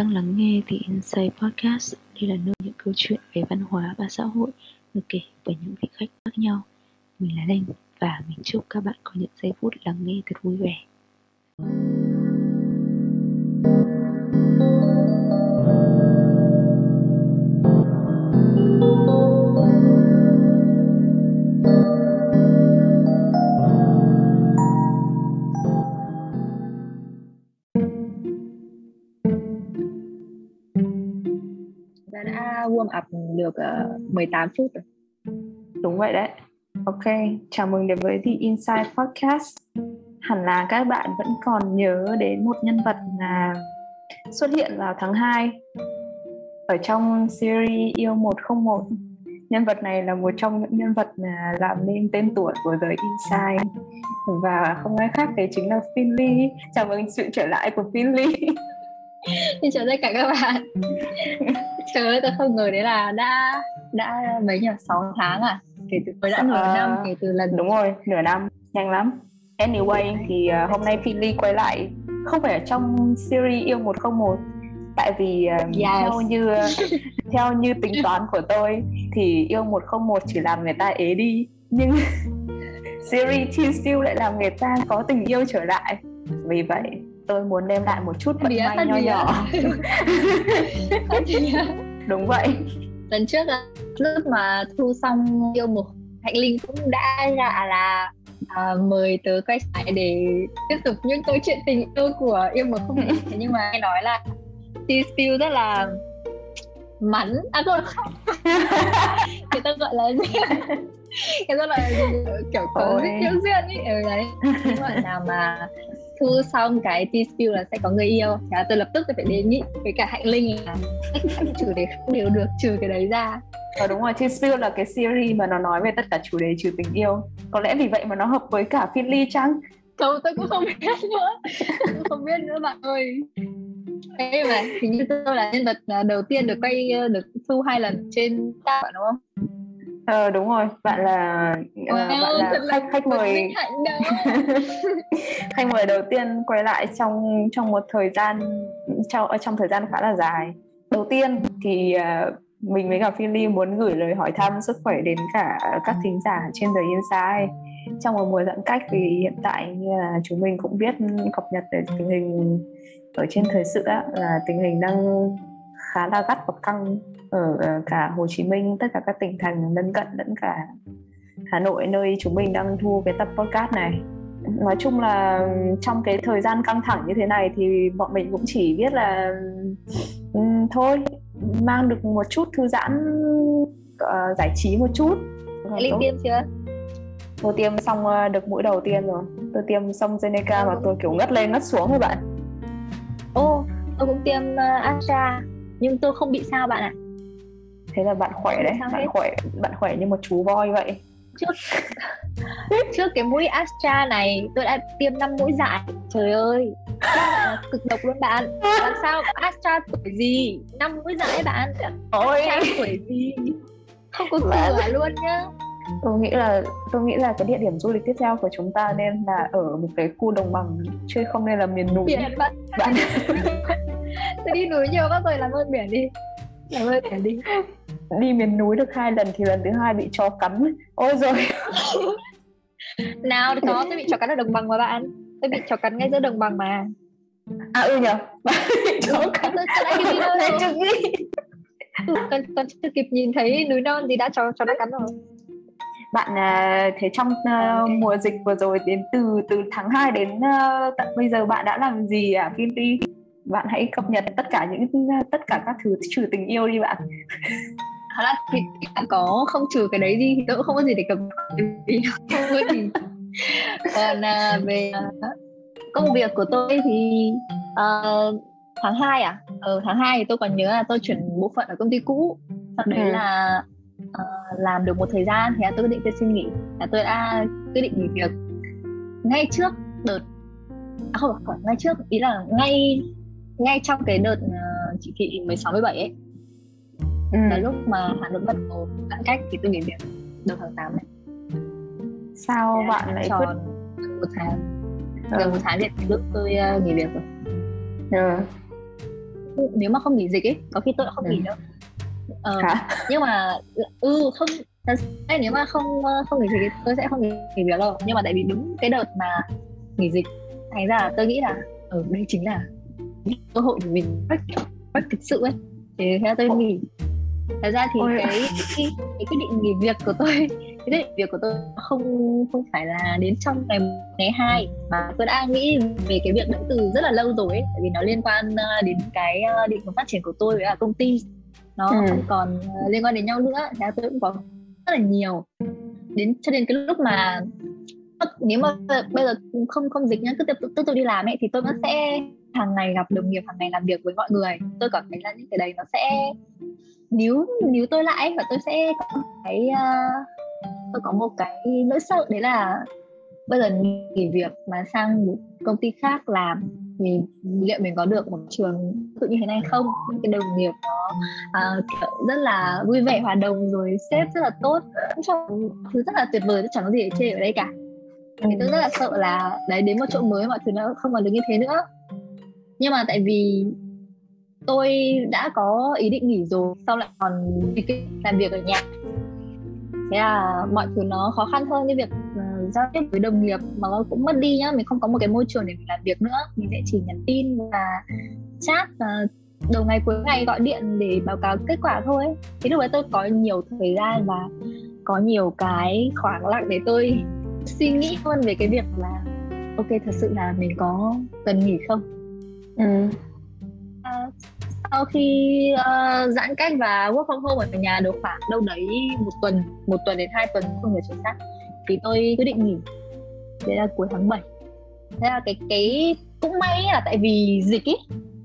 đang lắng nghe The Insight Podcast. Đây là nơi những câu chuyện về văn hóa và xã hội được kể bởi những vị khách khác nhau. Mình là Linh và mình chúc các bạn có những giây phút lắng nghe thật vui vẻ. Đã warm up được uh, 18 phút rồi. Đúng vậy đấy. Ok, chào mừng đến với The Inside Podcast. Hẳn là các bạn vẫn còn nhớ đến một nhân vật là xuất hiện vào tháng 2 ở trong series Yêu 101. Nhân vật này là một trong những nhân vật là làm nên tên tuổi của The Inside và không ai khác đấy chính là Finley. Chào mừng sự trở lại của Finley. Xin chào tất cả các bạn. Trời ơi, tôi không ngờ đấy là đã đã mấy nhỉ 6 tháng à? Kể từ mới đã nửa Ờ, năm kể từ lần Đúng rồi, nửa năm, nhanh lắm. Anyway thì uh, hôm nay Finley quay lại không phải ở trong series Yêu 101 tại vì uh, Yes. theo như theo như tính toán của tôi thì Yêu 101 chỉ làm người ta ế đi nhưng series Teen Still lại làm người ta có tình yêu trở lại. Vì vậy tôi muốn đem lại một chút vận may nho nhỏ. Đúng vậy. lần trước lúc mà thu xong yêu một hạnh linh cũng đã dạ là à, mời tớ quay lại để tiếp tục những câu chuyện tình yêu của yêu một không thế nhưng mà nghe nói là T Spill rất là mắn à không không người ta gọi là gì người ta gọi là gì? kiểu có Ôi. yêu duyên ý ở đấy nhưng mà nào mà thu xong cái Spill là sẽ có người yêu thì là tôi lập tức tôi phải đề nghị với cả hạnh linh là cả những chủ đề không đều được trừ cái đấy ra Ờ đúng rồi, Teen Spill là cái series mà nó nói về tất cả chủ đề trừ tình yêu. Có lẽ vì vậy mà nó hợp với cả Finley chăng? Không, tôi cũng không biết nữa Tôi không biết nữa bạn ơi Thế mà hình như tôi là nhân vật à, đầu tiên được quay ờ, được thu hai lần trên ta bạn đúng không? Ờ đúng rồi, bạn là ờ, Wow, bạn là khách khách mời khách mời đầu tiên quay lại trong trong một thời gian trong trong thời gian khá là dài. Đầu tiên thì ờ, mình với cả Finley muốn gửi lời hỏi thăm sức khỏe đến cả các thính giả trên The Inside. Trong một mùa giãn cách vì hiện tại như là chúng mình cũng biết cập nhật về tình hình ở trên thời sự á, là tình hình đang khá là gắt và căng ở ờ, cả Hồ Chí Minh tất cả các tỉnh thành lân cận lẫn cả Hà Nội nơi chúng mình đang thu cái tập podcast này. Nói chung là trong cái thời gian căng thẳng như thế này thì bọn mình cũng chỉ biết là thôi mang được một chút thư giãn ờ, giải trí một chút. Linh tiêm chưa? tôi tiêm xong ờ, được mũi đầu tiên rồi. Tôi tiêm xong Zeneca và tôi kiểu ngất lên ngất xuống rồi bạn. Ô, tôi cũng tiêm uh, Astra Nhưng tôi không bị sao bạn ạ. Thế là bạn khỏe đấy bạn hết? khỏe bạn khỏe như một chú voi vậy. Trước cái mũi Astra này tôi đã tiêm 5 mũi dại Trời ơi là cực độc luôn bạn? Làm sao Astra tuổi gì? 5 mũi dại bạn. Ôi. Astra tuổi gì? Không có cửa luôn nhá. Tôi nghĩ là tôi nghĩ là cái địa điểm du lịch tiếp theo của chúng ta nên là ở một cái khu đồng bằng chứ không nên là miền núi. Biển bạn. Bạn tôi đi núi nhiều quá rồi làm ơn biển đi. Làm ơn biển đi. Đi miền núi được hai lần thì lần thứ hai bị chó cắn. Ôi rồi nào có tôi bị chó cắn ở đồng bằng mà bạn. Tôi bị chó cắn ngay giữa đồng bằng mà. À ừ nhở chó cắn. tôi, kịp đi chưa nghĩ còn, còn chưa kịp nhìn thấy núi non thì đã chó chó đã cắn rồi. Bạn à, thế trong à, Ok. mùa dịch vừa rồi đến từ từ tháng 2 đến à, tận bây giờ bạn đã làm gì à Kinty bạn hãy cập nhật tất cả những tất cả các thứ trừ tình yêu đi bạn. Thật ra thì bạn có không trừ cái đấy đi thì tôi cũng không có gì để có gì. Còn à, về à, công việc của tôi thì à, tháng 2 à? Ở tháng 2 thì tôi còn nhớ là tôi chuyển bộ phận ở công ty cũ. Sau đấy Ừ. là à, làm được một thời gian thì là tôi quyết định tôi xin nghỉ. Là tôi đã quyết định nghỉ việc ngay trước đợt à không phải ngay trước. Ý là ngay ngay trong cái đợt à, chỉ thị 16 17 ấy ừ. là lúc mà Hà Nội bắt đầu giãn cách thì tôi nghỉ việc đầu tháng 8 này sao bạn lại quyết tròn gần một tháng Ừ. gần một tháng thì lúc tôi uh, nghỉ việc rồi Ừ. nếu mà không nghỉ dịch ấy có khi tôi đã không nghỉ Ừ. đâu ờ, hả nhưng mà ừ không thật ra nếu mà không ờ, không nghỉ dịch thì tôi sẽ không nghỉ, nghỉ việc đâu nhưng mà tại vì đúng cái đợt mà nghỉ dịch thành ra là tôi nghĩ là ở đây chính là cơ hội để mình break break thực sự ấy thì theo tôi nghỉ thật ra thì Ôi. cái, cái cái quyết định nghỉ việc của tôi cái quyết định việc của tôi không không phải là đến trong ngày ngày hai mà tôi đã nghĩ về cái việc đấy từ rất là lâu rồi ấy tại vì nó liên quan ờ, đến cái ờ, định hướng phát triển của tôi với cả công ty nó Ừ. không còn ờ, liên quan đến nhau nữa là tôi cũng có rất là nhiều đến cho đến cái lúc mà nếu mà bây giờ không không dịch nhá cứ tiếp tục tiếp tục đi làm ấy thì tôi vẫn sẽ hàng ngày gặp đồng nghiệp hàng ngày làm việc với mọi người. Tôi cảm thấy là những cái đấy nó sẽ níu níu tôi lại và tôi sẽ có một cái uh, tôi có một cái nỗi sợ đấy là bây giờ nghỉ việc mà sang một công ty khác làm thì liệu mình có được một trường tự như thế này không? Những cái đồng nghiệp nó uh, rất là vui vẻ hòa đồng rồi sếp rất là tốt. Cũng cho thứ rất là tuyệt vời chẳng có gì để chê ở đây cả. Thì tôi rất là sợ là đấy đến một chỗ mới mọi thứ nó không còn được như thế nữa nhưng mà tại vì tôi đã có ý định nghỉ rồi sau lại còn làm việc ở nhà. Thế là mọi thứ nó khó khăn hơn cái việc uh, giao tiếp với đồng nghiệp mà nó cũng mất đi nhá. Mình không có một cái môi trường để mình làm việc nữa. Mình sẽ chỉ nhắn tin và chat và đầu ngày cuối ngày gọi điện để báo cáo kết quả thôi. Thế lúc đấy tôi có nhiều thời gian và có nhiều cái khoảng lặng để tôi suy nghĩ hơn về cái việc là ok thật sự là mình có cần nghỉ không? Ừ. À, sau khi uh, giãn cách và work from home ở nhà được khoảng đâu đấy một tuần một tuần đến hai tuần không nhớ chính xác thì tôi quyết định nghỉ. Đấy là cuối tháng 7 thế là cái cái cũng may là tại vì dịch ý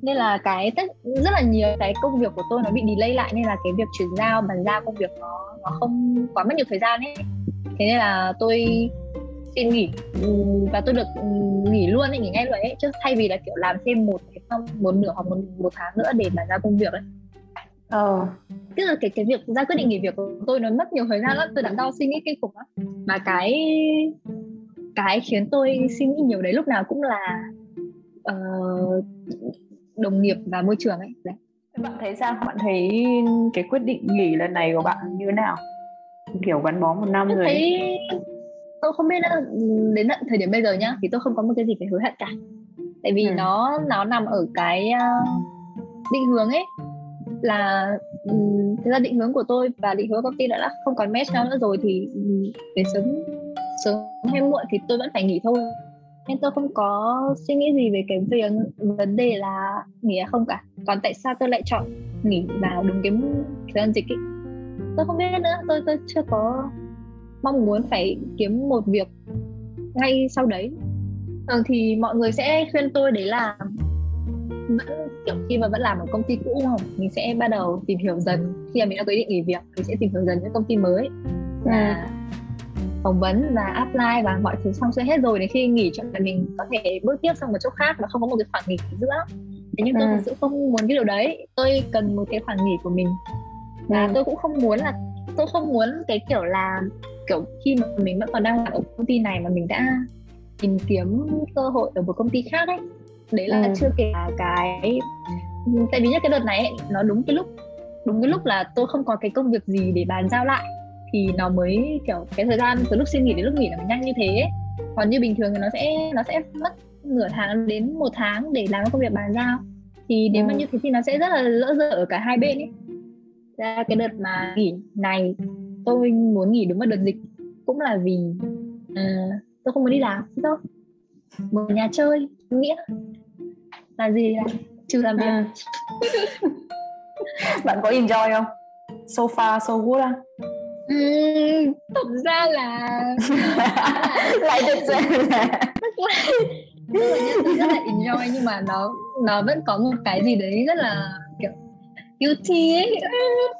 nên là cái tất rất là nhiều cái công việc của tôi nó bị delay lại nên là cái việc chuyển giao bàn giao công việc nó nó không quá mất nhiều thời gian ấy. Thế nên là tôi xin nghỉ. Ừm, và tôi được ừm, nghỉ luôn ấy nghỉ ngay luôn ấy. Chứ thay vì là kiểu làm thêm một một nửa hoặc một, một tháng nữa để bàn giao công việc ấy. Ờ. Tức là cái cái việc ra quyết định nghỉ việc của tôi nó mất nhiều thời gian lắm. Tôi đắn đo suy nghĩ kinh khủng lắm. Mà cái cái khiến tôi suy nghĩ nhiều đấy lúc nào cũng là uh, đồng nghiệp và môi trường ấy. Đấy. bạn thấy sao? Bạn thấy cái quyết định nghỉ lần này của bạn như thế nào? Kiểu gắn bó một năm tôi rồi thấy tôi không biết nữa, đến tận thời điểm bây giờ nhá thì tôi không có một cái gì phải hối hận cả. Tại vì Ừ. nó nó nằm ở cái uh, định hướng ấy. Là um, thực ra định hướng của tôi và định hướng của công ty đã, đã không còn match nhau nữa rồi thì um, để sớm sớm hay muộn thì tôi vẫn phải nghỉ thôi. Nên tôi không có suy nghĩ gì về cái việc vấn đề là nghỉ hay không cả. Còn tại sao tôi lại chọn nghỉ vào đúng cái thời gian dịch ấy? Tôi không biết nữa. Tôi tôi chưa có mong muốn phải kiếm một việc ngay sau đấy. Thường thì mọi người sẽ khuyên tôi đấy là vẫn kiểu khi mà vẫn làm ở công ty cũ không? Mình sẽ bắt đầu tìm hiểu dần. Khi mà mình đã ý định nghỉ việc mình sẽ tìm hiểu dần với công ty mới. Và phỏng vấn và apply và mọi thứ xong xuôi hết rồi đến khi nghỉ chọn là mình có thể bước tiếp sang một chỗ khác mà không có một cái khoảng nghỉ giữa. Thế nhưng tôi Ừ. thực sự không muốn cái điều đấy. Tôi cần một cái khoảng nghỉ của mình. Và Ừ. tôi cũng không muốn là tôi không muốn cái kiểu là kiểu khi mà mình vẫn còn đang làm ở công ty này mà mình đã tìm kiếm cơ hội ở một công ty khác ấy đấy là Ừ. chưa kể là cái tại vì nhất cái đợt này ấy, nó đúng cái lúc đúng cái lúc là tôi không có cái công việc gì để bàn giao lại thì nó mới kiểu cái thời gian từ lúc xin nghỉ đến lúc nghỉ là มัน nhanh như thế ấy. còn như bình thường thì nó sẽ nó sẽ mất nửa tháng đến một tháng để làm công việc bàn giao thì nếu mà Ừ. như thế thì nó sẽ rất là lỡ dở ở cả hai bên ấy ra cái đợt mà nghỉ này tôi muốn nghỉ đúng vào đợt dịch. Cũng là vì ờ, tôi không muốn đi làm đâu một nhà chơi nghĩa. Là gì là trừ làm việc. Ừ. bạn có enjoy không? So far so good à Ừm, thật ra là lại được rồi tức là tức rất là enjoy nhưng mà nó nó vẫn có một cái gì đấy rất là guilty ấy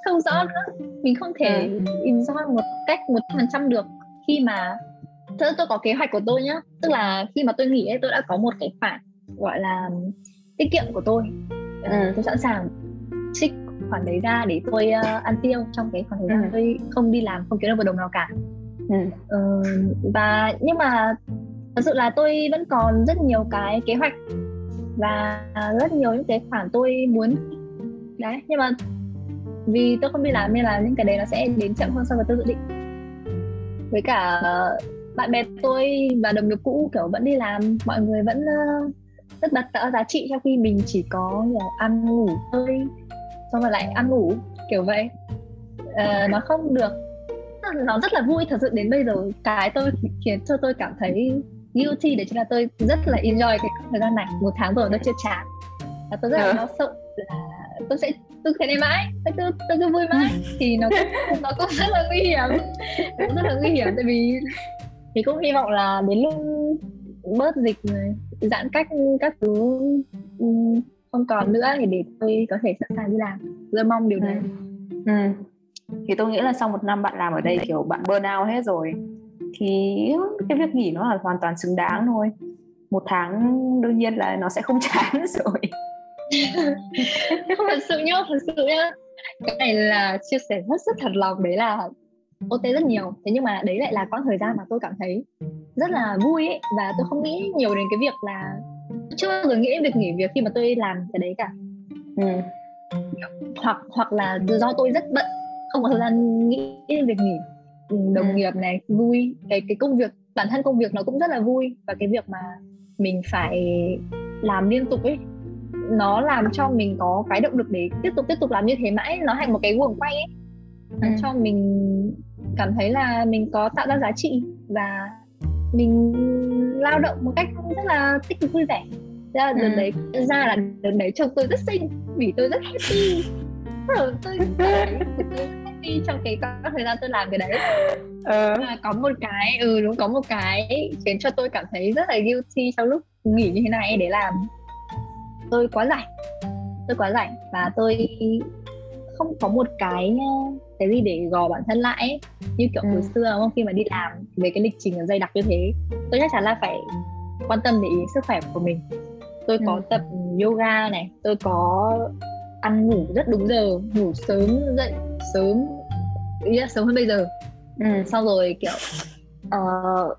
không rõ nữa. Mình không thể enjoy một cách một phần trăm được. Khi mà ra tôi có kế hoạch của tôi nhá. Tức là khi mà tôi nghỉ ấy tôi đã có một cái khoản gọi là tiết kiệm của tôi. Ờ, Ừ. tôi sẵn sàng trích khoản đấy ra để tôi ờ, ăn tiêu trong cái khoảng thời gian Ừ. tôi không đi làm không kiếm được một đồng nào cả. Ừ. Ờ, và nhưng mà thật sự là tôi vẫn còn rất nhiều cái kế hoạch và rất nhiều những cái khoản tôi muốn đấy nhưng mà vì tôi không đi làm nên là những cái đấy nó sẽ đến chậm hơn so với tôi dự định. Với cả bạn bè tôi và đồng nghiệp cũ kiểu vẫn đi làm mọi người vẫn uh, rất đặt tạo giá trị trong khi mình chỉ có kiểu ăn ngủ thôi xong rồi lại ăn ngủ kiểu vậy. Uh, nó không được. Nó rất là vui thật sự đến bây giờ. Cái tôi khiến cho tôi cảm thấy guilty đấy chính là tôi rất là enjoy cái thời gian này. Một tháng rồi nó chưa chán. Và tôi rất là lo sợ là tôi sẽ tôi thế này mãi. Tôi cứ tôi cứ vui mãi. Thì nó cũng, nó cũng rất là nguy hiểm. Nó rất là nguy hiểm tại vì thì cũng hy vọng là đến lúc bớt dịch này giãn cách các thứ không còn nữa thì để tôi có thể sẵn sàng đi làm. Tôi mong điều này. Ừ. ừ. thì tôi nghĩ là sau một năm bạn làm ở đây kiểu bạn burn out hết rồi thì cái việc nghỉ nó là hoàn toàn xứng đáng thôi. Một tháng đương nhiên là nó sẽ không chán rồi thật sự nhá thật sự nhá. Cái này là chia sẻ rất rất thật lòng đấy là OT rất nhiều. Thế nhưng mà đấy lại là quãng thời gian mà tôi cảm thấy rất là vui ấy. Và tôi không nghĩ nhiều đến cái việc là chưa bao giờ nghĩ đến việc nghỉ việc khi mà tôi làm cái đấy cả. Ừ. hoặc hoặc là do tôi rất bận không có thời gian nghĩ đến việc nghỉ. Ừ, đồng ừ. nghiệp này vui. Cái cái công việc bản thân công việc nó cũng rất là vui. Và cái việc mà mình phải làm liên tục ấy nó làm cho mình có cái động lực để tiếp tục tiếp tục làm như thế mãi nó thành một cái guồng quay ấy ừ. cho mình cảm thấy là mình có tạo ra giá trị và mình lao động một cách rất là tích cực vui vẻ ra đợt ừ. đấy ra là đợt đấy chồng tôi rất xinh vì tôi rất happy tôi, tôi, tôi happy trong cái các thời gian tôi làm cái đấy ừ. và có một cái ừ đúng có một cái khiến cho tôi cảm thấy rất là guilty trong lúc nghỉ như thế này để làm tôi quá rảnh tôi quá rảnh và tôi không có một cái cái gì để gò bản thân lại ấy. như kiểu ừ. hồi xưa đúng không khi mà đi làm về cái lịch trình dày đặc như thế tôi chắc chắn là phải quan tâm để ý sức khỏe của mình tôi có ừ. tập yoga này tôi có ăn ngủ rất đúng giờ ngủ sớm dậy sớm ý là sớm hơn bây giờ ừ. xong rồi kiểu uh,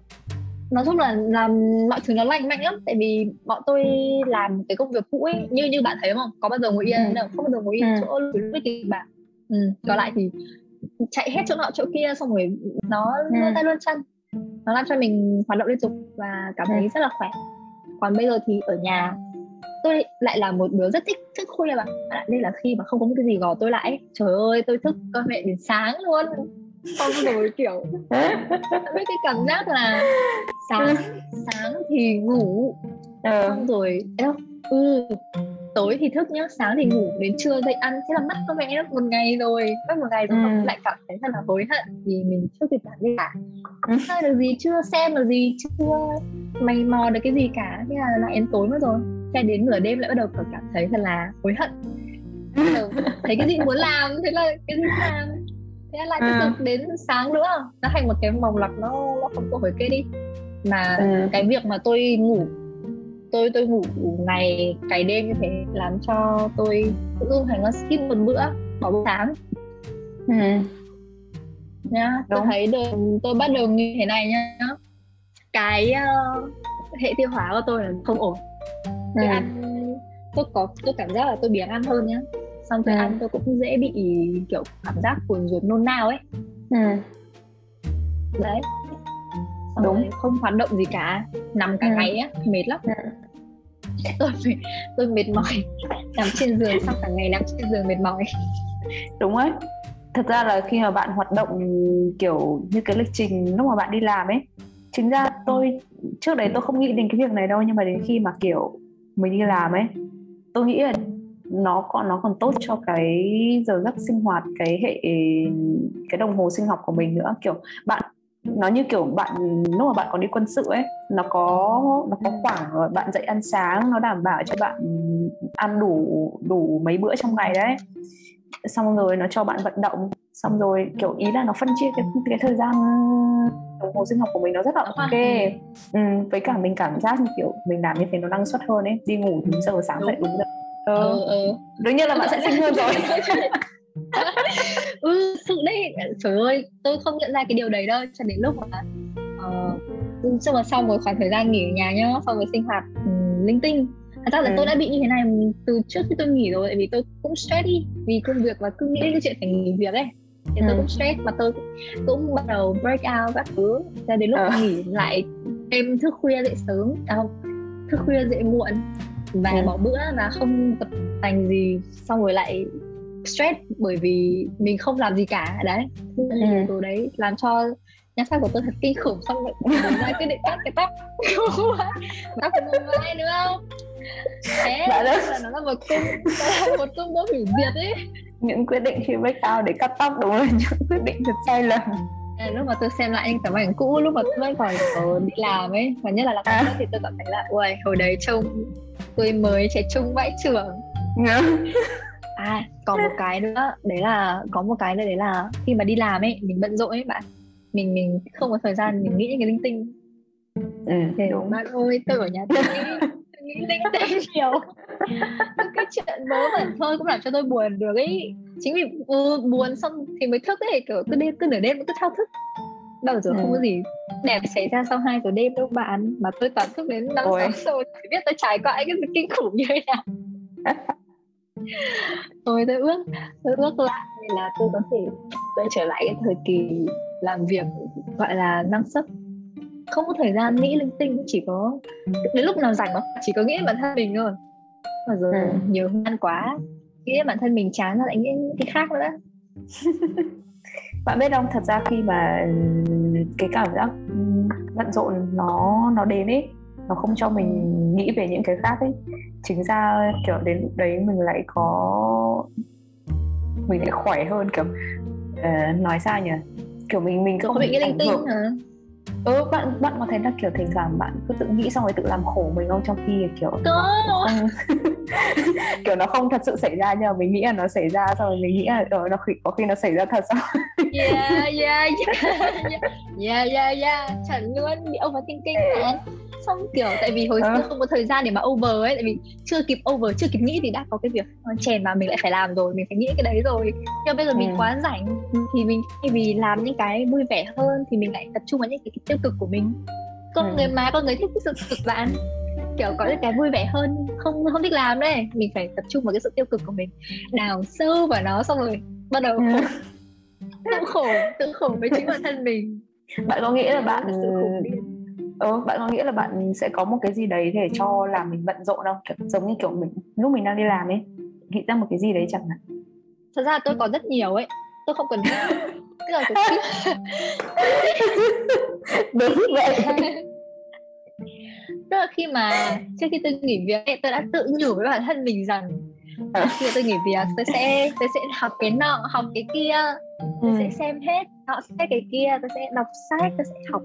nói chung là làm mọi thứ nó lành mạnh lắm tại vì bọn tôi làm cái công việc cũ ấy như như bạn thấy không có bao giờ ngồi yên ừ. đâu không bao giờ ngồi yên ừ. chỗ với kịch bản ừ. còn lại thì chạy hết chỗ nọ chỗ kia xong rồi nó ừ. tay luôn chân nó làm cho mình hoạt động liên tục và cảm thấy ừ. rất là khỏe còn bây giờ thì ở nhà tôi lại là một đứa rất thích thức khuya bạn đây là khi mà không có một cái gì gò tôi lại trời ơi tôi thức cơ mẹ đến sáng luôn xong rồi kiểu. Biết cái cảm giác là sáng sáng thì ngủ. Ờ. xong rồi ừ tối thì thức nhá sáng thì ngủ đến trưa dậy ăn. Thế là mất có mẹ một ngày rồi. Mất một ngày rồi ừ. lại cảm thấy thật là hối hận vì mình chưa kịp làm gì cả. Chơi được gì chưa xem được gì chưa mày mò được cái gì cả. Thế là lại đến tối mất rồi. Cho đến nửa đêm lại bắt đầu cảm thấy thật là hối hận. Thấy cái gì muốn làm thế là cái gì làm thế lại tiếp tục đến sáng nữa. Nó thành một cái vòng lặp nó nó không có hồi kết đi. Mà ừ. cái việc mà tôi ngủ tôi tôi ngủ ngày cày đêm như thế làm cho tôi tự dưng thành con skip một bữa bỏ bữa sáng. Ừ. nhá tôi thấy đời, tôi bắt đầu như thế này nhá. Cái uh, hệ tiêu hóa của tôi là không ổn. Tôi ừ. ăn tôi có tôi cảm giác là tôi biếng ăn hơn nhá xong tôi ừ. ăn tôi cũng dễ bị kiểu cảm giác cuồng ruột nôn nao ấy ừ. đấy xong đúng không hoạt động gì cả nằm cả ừ. ngày á mệt lắm ừ. tôi tôi mệt mỏi nằm trên giường xong cả ngày nằm trên giường mệt mỏi đúng ấy thật ra là khi mà bạn hoạt động kiểu như cái lịch trình lúc mà bạn đi làm ấy chính ra tôi trước đấy tôi không nghĩ đến cái việc này đâu nhưng mà đến khi mà kiểu mình đi làm ấy tôi nghĩ là nó còn nó còn tốt cho cái giờ giấc sinh hoạt cái hệ cái đồng hồ sinh học của mình nữa. Kiểu bạn nó như kiểu bạn lúc mà bạn còn đi quân sự ấy nó có nó có khoảng bạn dậy ăn sáng nó đảm bảo cho bạn ăn đủ đủ mấy bữa trong ngày đấy. Xong rồi nó cho bạn vận động. Xong rồi kiểu ý là nó phân chia cái cái thời gian đồng hồ sinh học của mình nó rất là ok. Ừ, với cả mình cảm giác như kiểu mình làm như thế nó năng suất hơn ấy. Đi ngủ đúng giờ sáng dậy đúng giờ ừ. ừ, ừ. đương nhiên là bạn sẽ sinh hơn rồi ừ sự đấy trời ơi tôi không nhận ra cái điều đấy đâu cho đến lúc mà uh, nhưng mà sau một khoảng thời gian nghỉ ở nhà nhá sau rồi sinh hoạt um, linh tinh thật ra là Ừ. tôi đã bị như thế này từ trước khi tôi nghỉ rồi tại vì tôi cũng stress đi vì công việc và cứ nghĩ đến cái chuyện phải nghỉ việc ấy thì tôi Ừ. cũng stress và tôi cũng bắt đầu break out các thứ ra đến lúc Ờ. nghỉ lại em thức khuya dậy sớm à không thức khuya dậy muộn và Ừ. bỏ bữa và không tập tành gì xong rồi lại stress bởi vì mình không làm gì cả đấy Ừ. từ đấy làm cho nhan sắc của tôi thật kinh khủng xong rồi mình ra quyết định cắt cái tóc tóc của mình mai nữa không thế đấy. là nó là một cung một cung bố hủy diệt ấy những quyết định khi break out để cắt tóc đúng là những quyết định thật sai lầm À, lúc mà tôi xem lại những tấm ảnh cũ lúc mà tôi vẫn còn đi làm ấy và nhất là làm à. thì tôi cảm thấy là ui hồi đấy trông tôi mới trẻ trung vãi trưởng. À còn một cái nữa đấy là có một cái nữa đấy là khi mà đi làm ấy mình bận rộn ấy bạn. Mình mình không có thời gian mình nghĩ những cái linh tinh. Ừ, thì đúng. bạn ơi tôi ở nhà tôi nghĩ linh tinh nhiều. Cái chuyện bố bẩn thôi cũng làm cho tôi buồn được ấy. Chính vì ừ, buồn xong thì mới thức ấy kiểu cứ đêm cứ nửa đêm cứ thao thức. Bao giờ Ừ. không có gì đẹp xảy ra sau 2 giờ đêm đâu bạn. Mà tôi toàn thức đến năm Ôi. sáu giờ thì biết tôi trải qua cái gì kinh khủng như thế nào. Tôi tôi ước tôi ước lại là tôi có thể quay trở lại cái thời kỳ làm việc gọi là năng suất. Không có thời gian nghĩ linh tinh chỉ có đến lúc nào rảnh mà chỉ có nghĩ bản thân mình thôi. Mà giờ Ừ. nhiều hơn quá nghĩ bản thân mình chán rồi lại nghĩ cái khác nữa. Bạn biết không thật ra khi mà cái cảm giác bận rộn nó nó đến ấy nó không cho mình nghĩ về những cái khác ấy. Chính ra kiểu đến lúc đấy mình lại có mình lại khỏe hơn kiểu ờ, nói sao nhỉ? Kiểu mình mình không không bị cái linh tinh hả ừ bạn bạn có thấy là kiểu thỉnh thoảng bạn cứ tự nghĩ xong rồi tự làm khổ mình không? Trong khi kiểu có không kiểu nó không thật sự xảy ra nhưng mà mình nghĩ là nó xảy ra xong rồi mình nghĩ là ờ, nó khi, có khi nó xảy ra thật sao yeah yeah yeah. Yeah yeah yeah. Chuẩn luôn bị overthinking bạn xong kiểu tại vì hồi Ờ. xưa không có thời gian để mà over ấy tại vì chưa kịp over chưa kịp nghĩ thì đã có cái việc chèn vào mình lại phải làm rồi mình phải nghĩ cái đấy rồi. Nhưng mà bây giờ mình Ừ. quá rảnh thì mình thay vì làm những cái vui vẻ hơn thì mình lại tập trung vào những cái tiêu cực của mình. Con Ừ. người mà con người thích cái sự cực bạn kiểu có những cái vui vẻ hơn không không thích làm đấy. Mình phải tập trung vào cái sự tiêu cực của mình. Đào sâu vào nó xong rồi bắt đầu khổ tự khổ tự khổ với chính bản thân mình. Bạn có nghĩ là bạn ừ, bạn có nghĩ là bạn sẽ có một cái gì đấy để cho làm mình bận rộn không? Kiểu, giống như kiểu mình lúc mình đang đi làm ấy nghĩ ra một cái gì đấy chẳng hạn. Thật ra tôi có rất nhiều ấy tôi không cần tức là cái đúng vậy. tức là khi mà trước khi tôi nghỉ việc ấy, tôi đã tự nhủ với bản thân mình rằng À. khi tôi nghỉ việc tôi sẽ tôi sẽ học cái nọ học cái kia tôi Ừ. sẽ xem hết nọ xem cái kia tôi sẽ đọc sách tôi sẽ học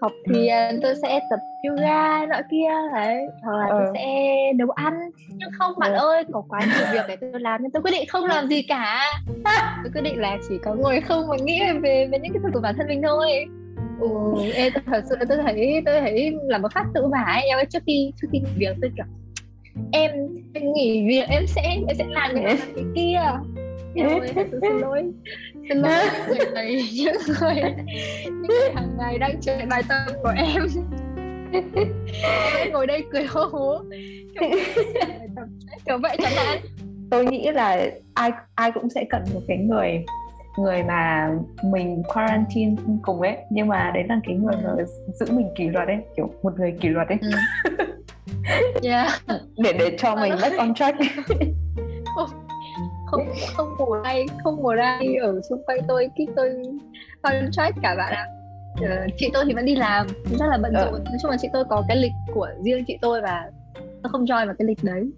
học thiền tôi sẽ tập yoga nọ kia đấy hoặc là tôi Ờ. sẽ nấu ăn. Nhưng không bạn Ừ. ơi có quá nhiều việc để tôi làm nên tôi quyết định không làm gì cả. Tôi quyết định là chỉ có ngồi không mà nghĩ về về những cái thứ của bản thân mình thôi. Ừ, tôi thật sự tôi thấy tôi thấy là một phát tự vả em trước khi trước khi nghỉ việc tôi kiểu em nghỉ việc em sẽ em sẽ làm làm cái kia. Em ơi thật sự xin lỗi xin lỗi những người những người những người hàng ngày đang chơi bài tập của em. Em ngồi đây cười hô hố. Kiểu vậy chẳng hạn. Tôi nghĩ là ai ai cũng sẽ cần một cái người người mà mình quarantine cùng ấy. Nhưng mà đấy là cái người mà giữ mình kỷ luật ấy kiểu một người kỷ luật ấy. Yeah. Để để cho mình back on track không không một ai không một ai ở xung quanh tôi khi tôi contract cả bạn ạ. Ờ, chị tôi thì vẫn đi làm rất là bận Ờ. rộn. Nói chung là chị tôi có cái lịch của riêng chị tôi và tôi không join vào cái lịch đấy.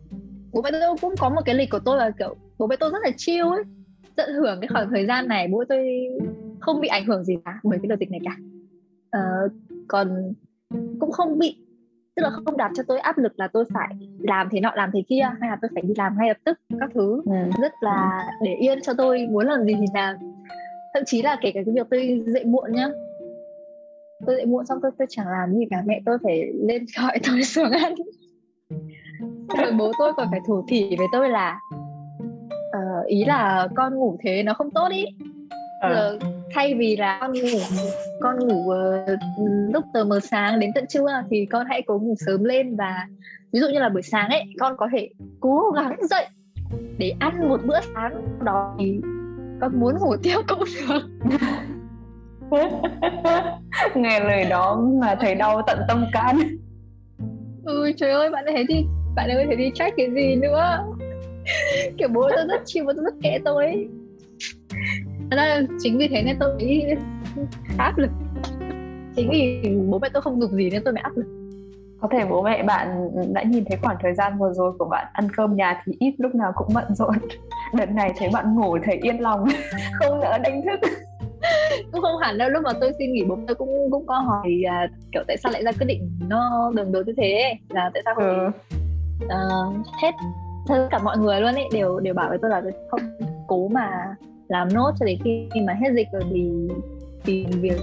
Bố mẹ tôi cũng có một cái lịch của tôi là kiểu bố mẹ tôi rất là chill ấy tận hưởng cái khoảng thời gian này. Bố tôi không bị ảnh hưởng gì cả bởi cái đợt dịch này cả. Ờ, còn cũng không bị tức là không đặt cho tôi áp lực là tôi phải làm thế nọ làm thế kia hay là tôi phải đi làm ngay lập tức các thứ. Ừ. rất là để yên cho tôi muốn làm gì thì làm. Thậm chí là kể cả cái việc tôi dậy muộn nhá. Tôi dậy muộn xong tôi tôi chẳng làm gì cả mẹ tôi phải lên gọi tôi xuống ăn. Rồi bố tôi còn phải thủ thỉ với tôi là ờ, ý là con ngủ thế nó không tốt ý Ờ. giờ thay vì là con ngủ con ngủ uh, lúc tờ mờ sáng đến tận trưa thì con hãy cố ngủ sớm lên và ví dụ như là buổi sáng ấy con có thể cố gắng dậy để ăn một bữa sáng đó thì con muốn ngủ tiếp cũng được nghe lời đó mà thấy đau tận tâm can. Ừ trời ơi bạn ấy thì bạn ơi thế thì trách cái gì nữa? Kiểu bố tôi rất chiều bố tôi rất kệ tôi. ấy là chính vì thế nên tôi nghĩ áp lực. Chính vì bố mẹ tôi không dục gì nên tôi mới áp lực. Có thể bố mẹ bạn đã nhìn thấy khoảng thời gian vừa rồi của bạn ăn cơm nhà thì ít lúc nào cũng bận rộn. Đợt này thấy bạn ngủ thấy yên lòng không nỡ đánh thức. Cũng không hẳn đâu lúc mà tôi xin nghỉ bố tôi cũng cũng có hỏi à, kiểu tại sao lại ra quyết định nó đường đối như thế là tại sao không ừ. uh, hết tất cả mọi người luôn ấy đều đều bảo với tôi là tôi không cố mà làm nốt cho đến khi mà hết dịch rồi thì tìm việc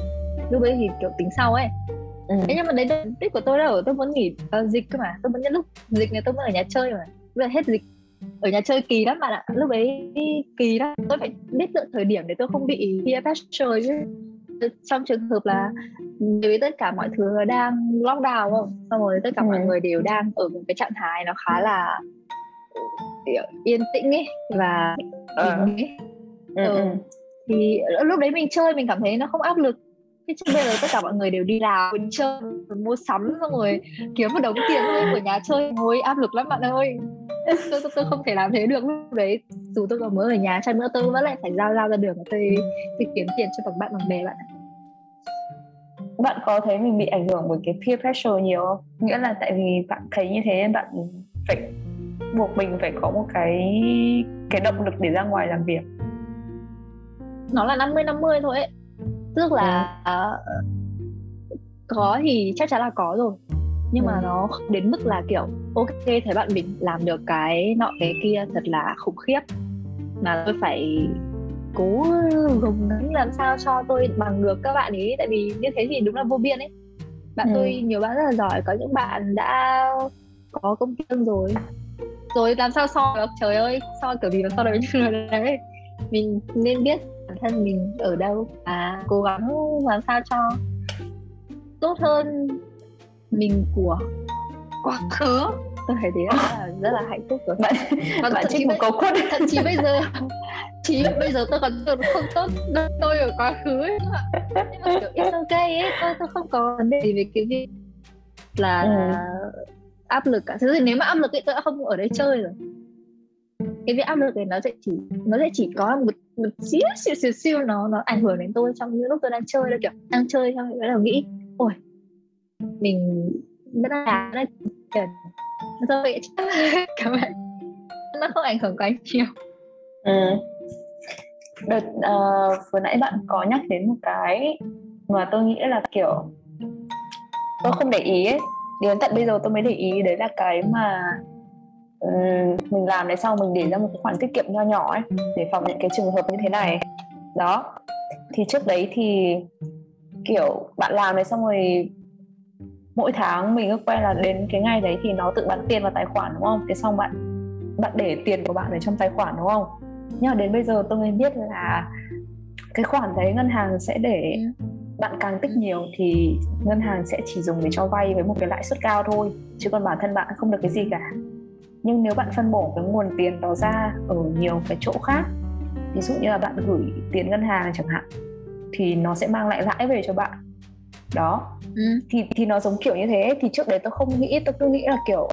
lúc đấy thì kiểu tính sau ấy ừ. thế nhưng mà đấy là đích của tôi đâu tôi muốn nghỉ uh, dịch cơ mà tôi muốn nhất lúc dịch này tôi muốn ở nhà chơi mà bây giờ hết dịch ở nhà chơi kỳ lắm bạn ạ lúc ấy kỳ lắm tôi phải biết lựa thời điểm để tôi không bị peer pressure chứ trong trường hợp là với tất cả mọi thứ đang lockdown không xong rồi tất cả ừ. mọi người đều đang ở một cái trạng thái nó khá là yên tĩnh ấy và ờ. ấy. Ừ, ừ. thì lúc đấy mình chơi mình cảm thấy nó không áp lực. Thế chứ bây giờ tất cả mọi người đều đi làm đi chơi mua sắm xong rồi kiếm một đống tiền thôi của nhà chơi ngồi áp lực lắm bạn ơi. Tôi, tôi, tôi không thể làm thế được lúc đấy. Dù tôi còn mới ở nhà chăng nữa tôi vẫn lại phải giao giao ra đường tôi, tôi kiếm tiền cho bằng bạn bằng bè bạn bạn có thấy mình bị ảnh hưởng bởi cái peer pressure nhiều không? Nghĩa là tại vì bạn thấy như thế bạn phải buộc mình phải có một cái cái động lực để ra ngoài làm việc nó là 50 50 thôi ấy. Tức là uh, có thì chắc chắn là có rồi. Nhưng mà ừ. nó đến mức là kiểu ok thấy bạn mình làm được cái nọ cái kia thật là khủng khiếp. Mà tôi phải cố gồng gắng làm sao cho tôi bằng được các bạn ấy. Tại vì như thế thì đúng là vô biên ấy. Bạn ừ. tôi nhiều bạn rất là giỏi. Có những bạn đã có công ty rồi. Rồi làm sao so được? Trời ơi so kiểu gì nó so được? Với những người đấy. Mình nên biết bản thân mình ở đâu. Và cố gắng làm sao cho tốt hơn mình của quá khứ. Tôi thấy thế là rất là hạnh phúc rồi. Bạn bạn, bạn trích một câu quất thậm chí bây giờ chỉ bây giờ tôi còn tưởng không tốt tôi ở quá khứ ấy. Nhưng mà kiểu it's okay ấy tôi tôi không có vấn đề gì về cái việc là ừ. áp lực cả. Thế thì nếu mà áp lực thì tôi đã không ở đây chơi rồi. Cái việc áp lực này nó sẽ chỉ nó sẽ chỉ có một một xíu xíu xíu xíu nó nó ảnh hưởng đến tôi trong những lúc tôi đang chơi là kiểu đang chơi xong rồi bắt đầu nghĩ ôi mình rất là đã là tiền vậy các bạn nó không ảnh hưởng quá nhiều. Ừ. đợt uh, vừa nãy bạn có nhắc đến một cái mà tôi nghĩ là kiểu tôi không để ý ấy. Đến tận bây giờ tôi mới để ý đấy là cái mà Ừ, mình làm đấy sau mình để ra một khoản tiết kiệm nho nhỏ ấy, để phòng những cái trường hợp như thế này. Đó. Thì trước đấy thì, kiểu, bạn làm đấy xong rồi mỗi tháng mình cứ quen là đến cái ngày đấy thì nó tự bắn tiền vào tài khoản, đúng không? Thế xong bạn bạn để tiền của bạn ở trong tài khoản, đúng không? Nhưng mà đến bây giờ tôi mới biết là cái khoản đấy ngân hàng sẽ để bạn càng tích nhiều thì ngân hàng sẽ chỉ dùng để cho vay với một cái lãi suất cao thôi, chứ còn bản thân bạn không được cái gì cả nhưng nếu bạn phân bổ cái nguồn tiền đó ra ở nhiều cái chỗ khác ví dụ như là bạn gửi tiền ngân hàng chẳng hạn thì nó sẽ mang lại lãi về cho bạn. Đó. Ừ. thì thì nó giống kiểu như thế. Thì trước đấy tôi không nghĩ tôi cứ nghĩ là kiểu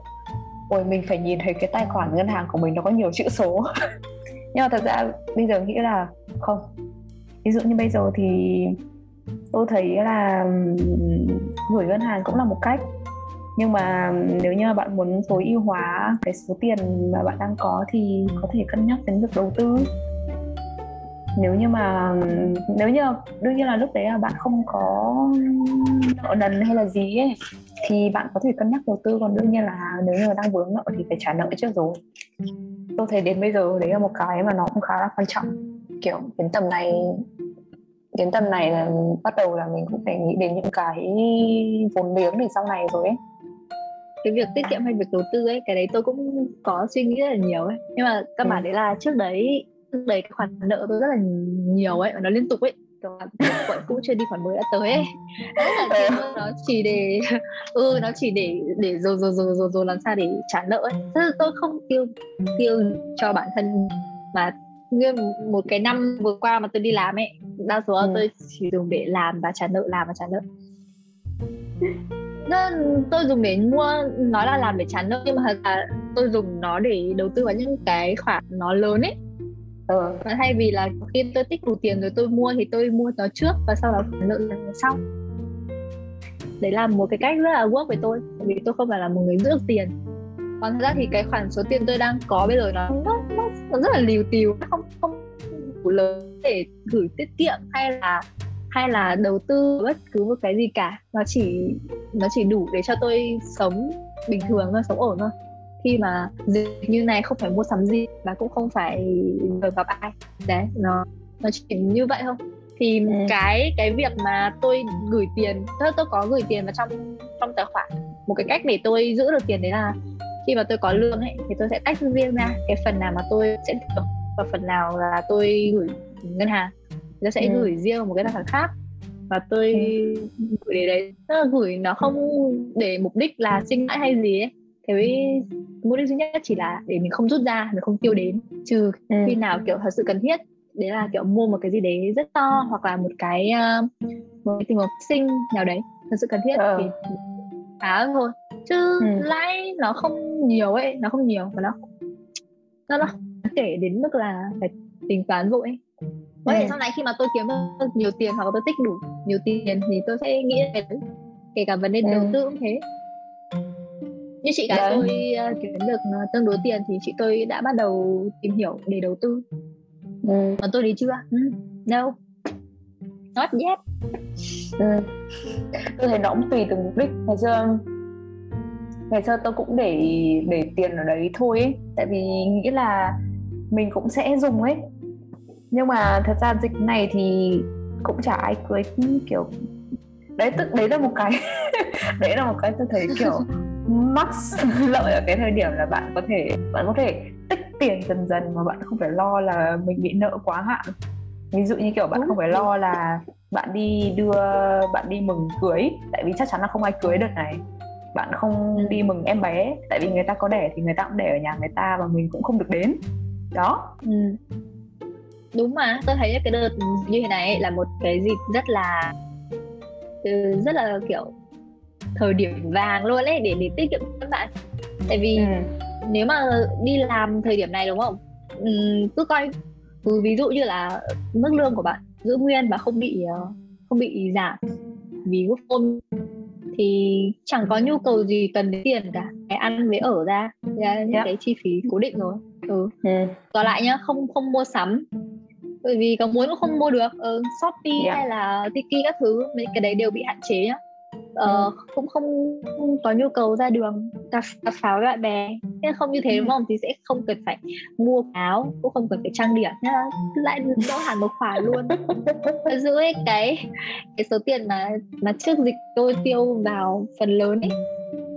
ôi mình phải nhìn thấy cái tài khoản ngân hàng của mình nó có nhiều chữ số. Nhưng mà thật ra bây giờ nghĩ là không. Ví dụ như bây giờ thì tôi thấy là gửi ngân hàng cũng là một cách nhưng mà nếu như bạn muốn tối ưu hóa cái số tiền mà bạn đang có thì có thể cân nhắc đến việc đầu tư. Nếu như mà, nếu như, đương nhiên là lúc đấy là bạn không có nợ nần hay là gì ấy, thì bạn có thể cân nhắc đầu tư. Còn đương nhiên là nếu như đang vướng nợ thì phải trả nợ trước rồi. Tôi thấy đến bây giờ đấy là một cái mà nó cũng khá là quan trọng. Kiểu đến tầm này, đến tầm này là bắt đầu là mình cũng phải nghĩ đến những cái vốn liếng để sau này rồi ấy cái việc tiết kiệm hay việc đầu tư ấy cái đấy tôi cũng có suy nghĩ rất là nhiều ấy. Nhưng mà các bạn ừ. đấy là trước đấy đấy cái khoản nợ tôi rất là nhiều ấy nó liên tục ấy. Quậy cũ chưa đi khoản mới đã tới ấy. Là tiền nó chỉ để ừ nó chỉ để để rồi rồi rồi rồi rồi làm sao để trả nợ ấy. Thế là tôi không tiêu tiêu cho bản thân mà nguyên một cái năm vừa qua mà tôi đi làm ấy đa số ừ. tôi chỉ dùng để làm và trả nợ làm và trả nợ nên tôi dùng để mua nó là làm để trả nợ nhưng mà thật là tôi dùng nó để đầu tư vào những cái khoản nó lớn ấy ừ. và thay vì là khi tôi tích đủ tiền rồi tôi mua thì tôi mua nó trước và sau đó khoản nợ sau đấy là một cái cách rất là work với tôi vì tôi không phải là một người giữ được tiền còn thật ra thì cái khoản số tiền tôi đang có bây giờ nó, nó, nó rất là liều tiều không không đủ lớn để gửi tiết kiệm hay là hay là đầu tư bất cứ một cái gì cả. Nó chỉ nó chỉ đủ để cho tôi sống bình thường thôi sống ổn thôi. Khi mà dịch như này không phải mua sắm gì và cũng không phải vừa gặp ai. Đấy nó nó chỉ như vậy thôi. Thì ừ. cái cái việc mà tôi gửi tiền tôi, tôi có gửi tiền vào trong trong tài khoản. Một cái cách để tôi giữ được tiền đấy là khi mà tôi có lương ấy thì tôi sẽ tách riêng ra cái phần nào mà tôi sẽ được và phần nào là tôi gửi ngân hàng nó sẽ ừ. gửi riêng một cái tài khoản khác và tôi ừ. gửi để đấy tức là gửi nó không để mục đích là sinh lãi hay gì ấy cái mục đích duy nhất chỉ là để mình không rút ra mình không tiêu đến trừ ừ. khi nào kiểu thật sự cần thiết đấy là kiểu mua một cái gì đấy rất to hoặc là một cái uh, một cái tình huống sinh nào đấy thật sự cần thiết ừ. thì phá thôi chứ ừ. lãi nó không nhiều ấy nó không nhiều và nó nó nó kể đến mức là phải tính toán vội ấy có thể ừ. sau này khi mà tôi kiếm được nhiều tiền hoặc là tôi tích đủ nhiều tiền thì tôi sẽ nghĩ về kể cả vấn đề đầu ừ. tư cũng thế như chị gái tôi uh, kiếm được uh, tương đối tiền thì chị tôi đã bắt đầu tìm hiểu để đầu tư ừ. còn tôi đi chưa ừ. no not yet ừ. tôi thấy nó cũng tùy từng mục đích ngày xưa ngày xưa tôi cũng để để tiền ở đấy thôi ấy tại vì nghĩ là mình cũng sẽ dùng ấy nhưng mà thật ra dịch này thì cũng chả ai cưới kiểu đấy tức đấy là một cái đấy là một cái tôi thấy kiểu max lợi ở cái thời điểm là bạn có thể bạn có thể tích tiền dần dần mà bạn không phải lo là mình bị nợ quá hạn. Ví dụ như kiểu bạn không phải lo là bạn đi đưa bạn đi mừng cưới tại vì chắc chắn là không ai cưới đợt này. Bạn không ừ. đi mừng em bé tại vì người ta có đẻ thì người ta cũng đẻ ở nhà người ta và mình cũng không được đến. Đó. Ừ đúng mà tôi thấy cái đợt như thế này là một cái dịp rất là ừ, rất là kiểu thời điểm vàng luôn ấy để để tiết kiệm các bạn tại vì ừ. nếu mà đi làm thời điểm này đúng không ừ, cứ coi ừ, ví dụ như là mức lương của bạn giữ nguyên và không bị ờ, không bị giảm vì quốc ôm thì chẳng có nhu cầu gì cần đến tiền cả cái ăn với ở ra là những yeah. cái chi phí cố định rồi ừ. ừ. còn lại nhá không không mua sắm bởi vì có muốn cũng không mua được ừ, shopee yeah. hay là tiki các thứ mấy cái đấy đều bị hạn chế nhá ờ, ừ. cũng không, không có nhu cầu ra đường cà, cà pháo với bạn bè. Thế không như thế đúng không? Thì sẽ không cần phải mua áo cũng không cần phải trang điểm nhá. Lại đỡ hẳn một khoản luôn. Giữ ấy cái cái số tiền mà mà trước dịch tôi tiêu vào phần lớn ấy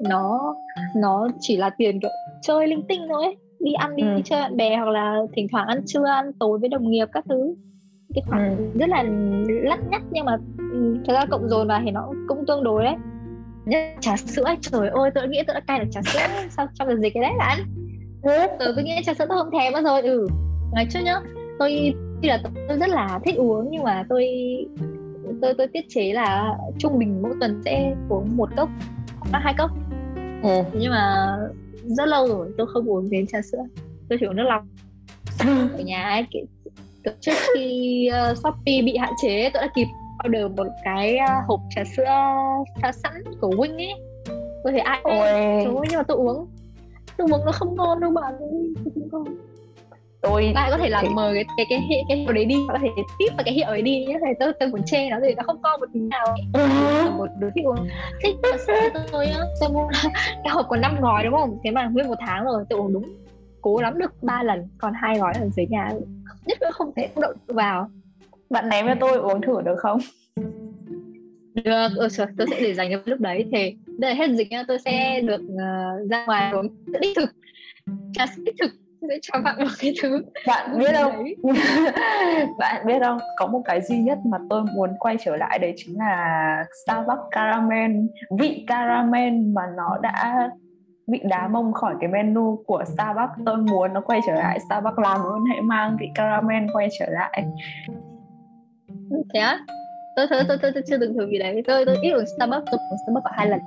nó nó chỉ là tiền kiểu chơi linh tinh thôi ấy đi ăn đi, ừ. chơi bạn bè hoặc là thỉnh thoảng ăn trưa ăn tối với đồng nghiệp các thứ cái khoản ừ. rất là lắt nhắt nhưng mà ừ, thật ra cộng dồn vào thì nó cũng tương đối đấy nhất trà sữa trời ơi tôi nghĩ tôi đã cai được trà sữa sau trong đợt dịch cái đấy là ăn ừ. tôi nghĩ trà sữa tôi không thèm nữa rồi ừ ngày trước nhá tôi tuy là tôi rất là thích uống nhưng mà tôi tôi tôi tiết chế là trung bình mỗi tuần sẽ uống một cốc hoặc hai cốc ừ. nhưng mà rất lâu rồi tôi không uống đến trà sữa. Tôi chỉ uống nước lọc. Ở nhà ấy trước khi uh, shopee bị hạn chế tôi đã kịp order một cái uh, hộp trà sữa pha sẵn của wing ấy. Tôi thấy ai Ôi. nhưng mà tôi uống. Tôi uống nó không ngon đâu bạn không ngon tôi bạn có thể làm thì... mời cái cái cái hiệu, cái hiệu đấy đi có thể tiếp vào cái hiệu ấy đi nhé. Thầy tôi tôi muốn chê nó thì nó không có một tí nào ấy. Ừ. một đứa thích uống. Thích tôi á tôi mua cái hộp có năm gói đúng không? Thế mà nguyên một tháng rồi tôi uống đúng cố lắm được ba lần còn hai gói ở dưới nhà. Nhất nữa không thể động vào. Bạn ném cho tôi uống thử được không? Được ừ, trời, tôi sẽ để dành cho lúc đấy. Thì đây hết dịch nha tôi sẽ được uh, ra ngoài uống. Đích thực. Trà đích thực sẽ cho bạn một cái thứ bạn biết không? bạn biết không? Có một cái duy nhất mà tôi muốn quay trở lại đấy chính là Starbucks caramel vị caramel mà nó đã bị đá mông khỏi cái menu của Starbucks. Tôi muốn nó quay trở lại Starbucks làm ơn hãy mang vị caramel quay trở lại. Thế á? Tôi tôi tôi tôi, tôi chưa từng thử vị đấy. Tôi tôi ít uống Starbucks tôi uống Starbucks hai lần.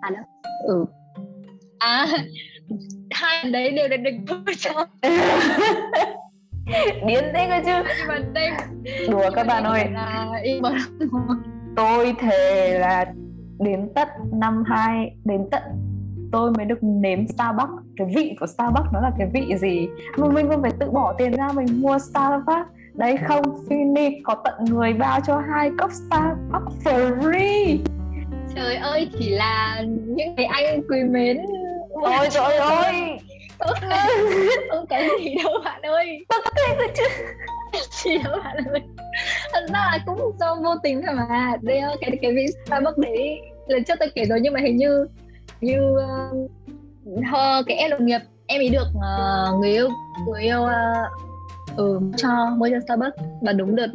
À đó. Ừ. À hai đấy đều được được tôi cho. Điên thế cơ chứ. Nhưng mà đây đùa các bạn ơi. là tôi thề là đến tận năm hai đến tận tôi mới được nếm Starbucks. Cái vị của Starbucks nó là cái vị gì? Mà mình còn phải tự bỏ tiền ra mình mua Starbucks. Đấy không Philly có tận người bao cho hai cốc Starbucks free. Trời ơi chỉ là những cái anh quý mến ôi trời ơi. Không cái gì đâu bạn ơi. Tôi thể rồi chứ. Gì đâu bạn ơi. Thật ra là cũng do vô tình thôi mà. Đây cái cái vị Starbucks đấy lần trước tôi kể rồi nhưng mà hình như như uh, cái em đồng nghiệp em ấy được uh, người yêu người yêu uh, ừ, cho mua cho Starbucks. Và đúng đợt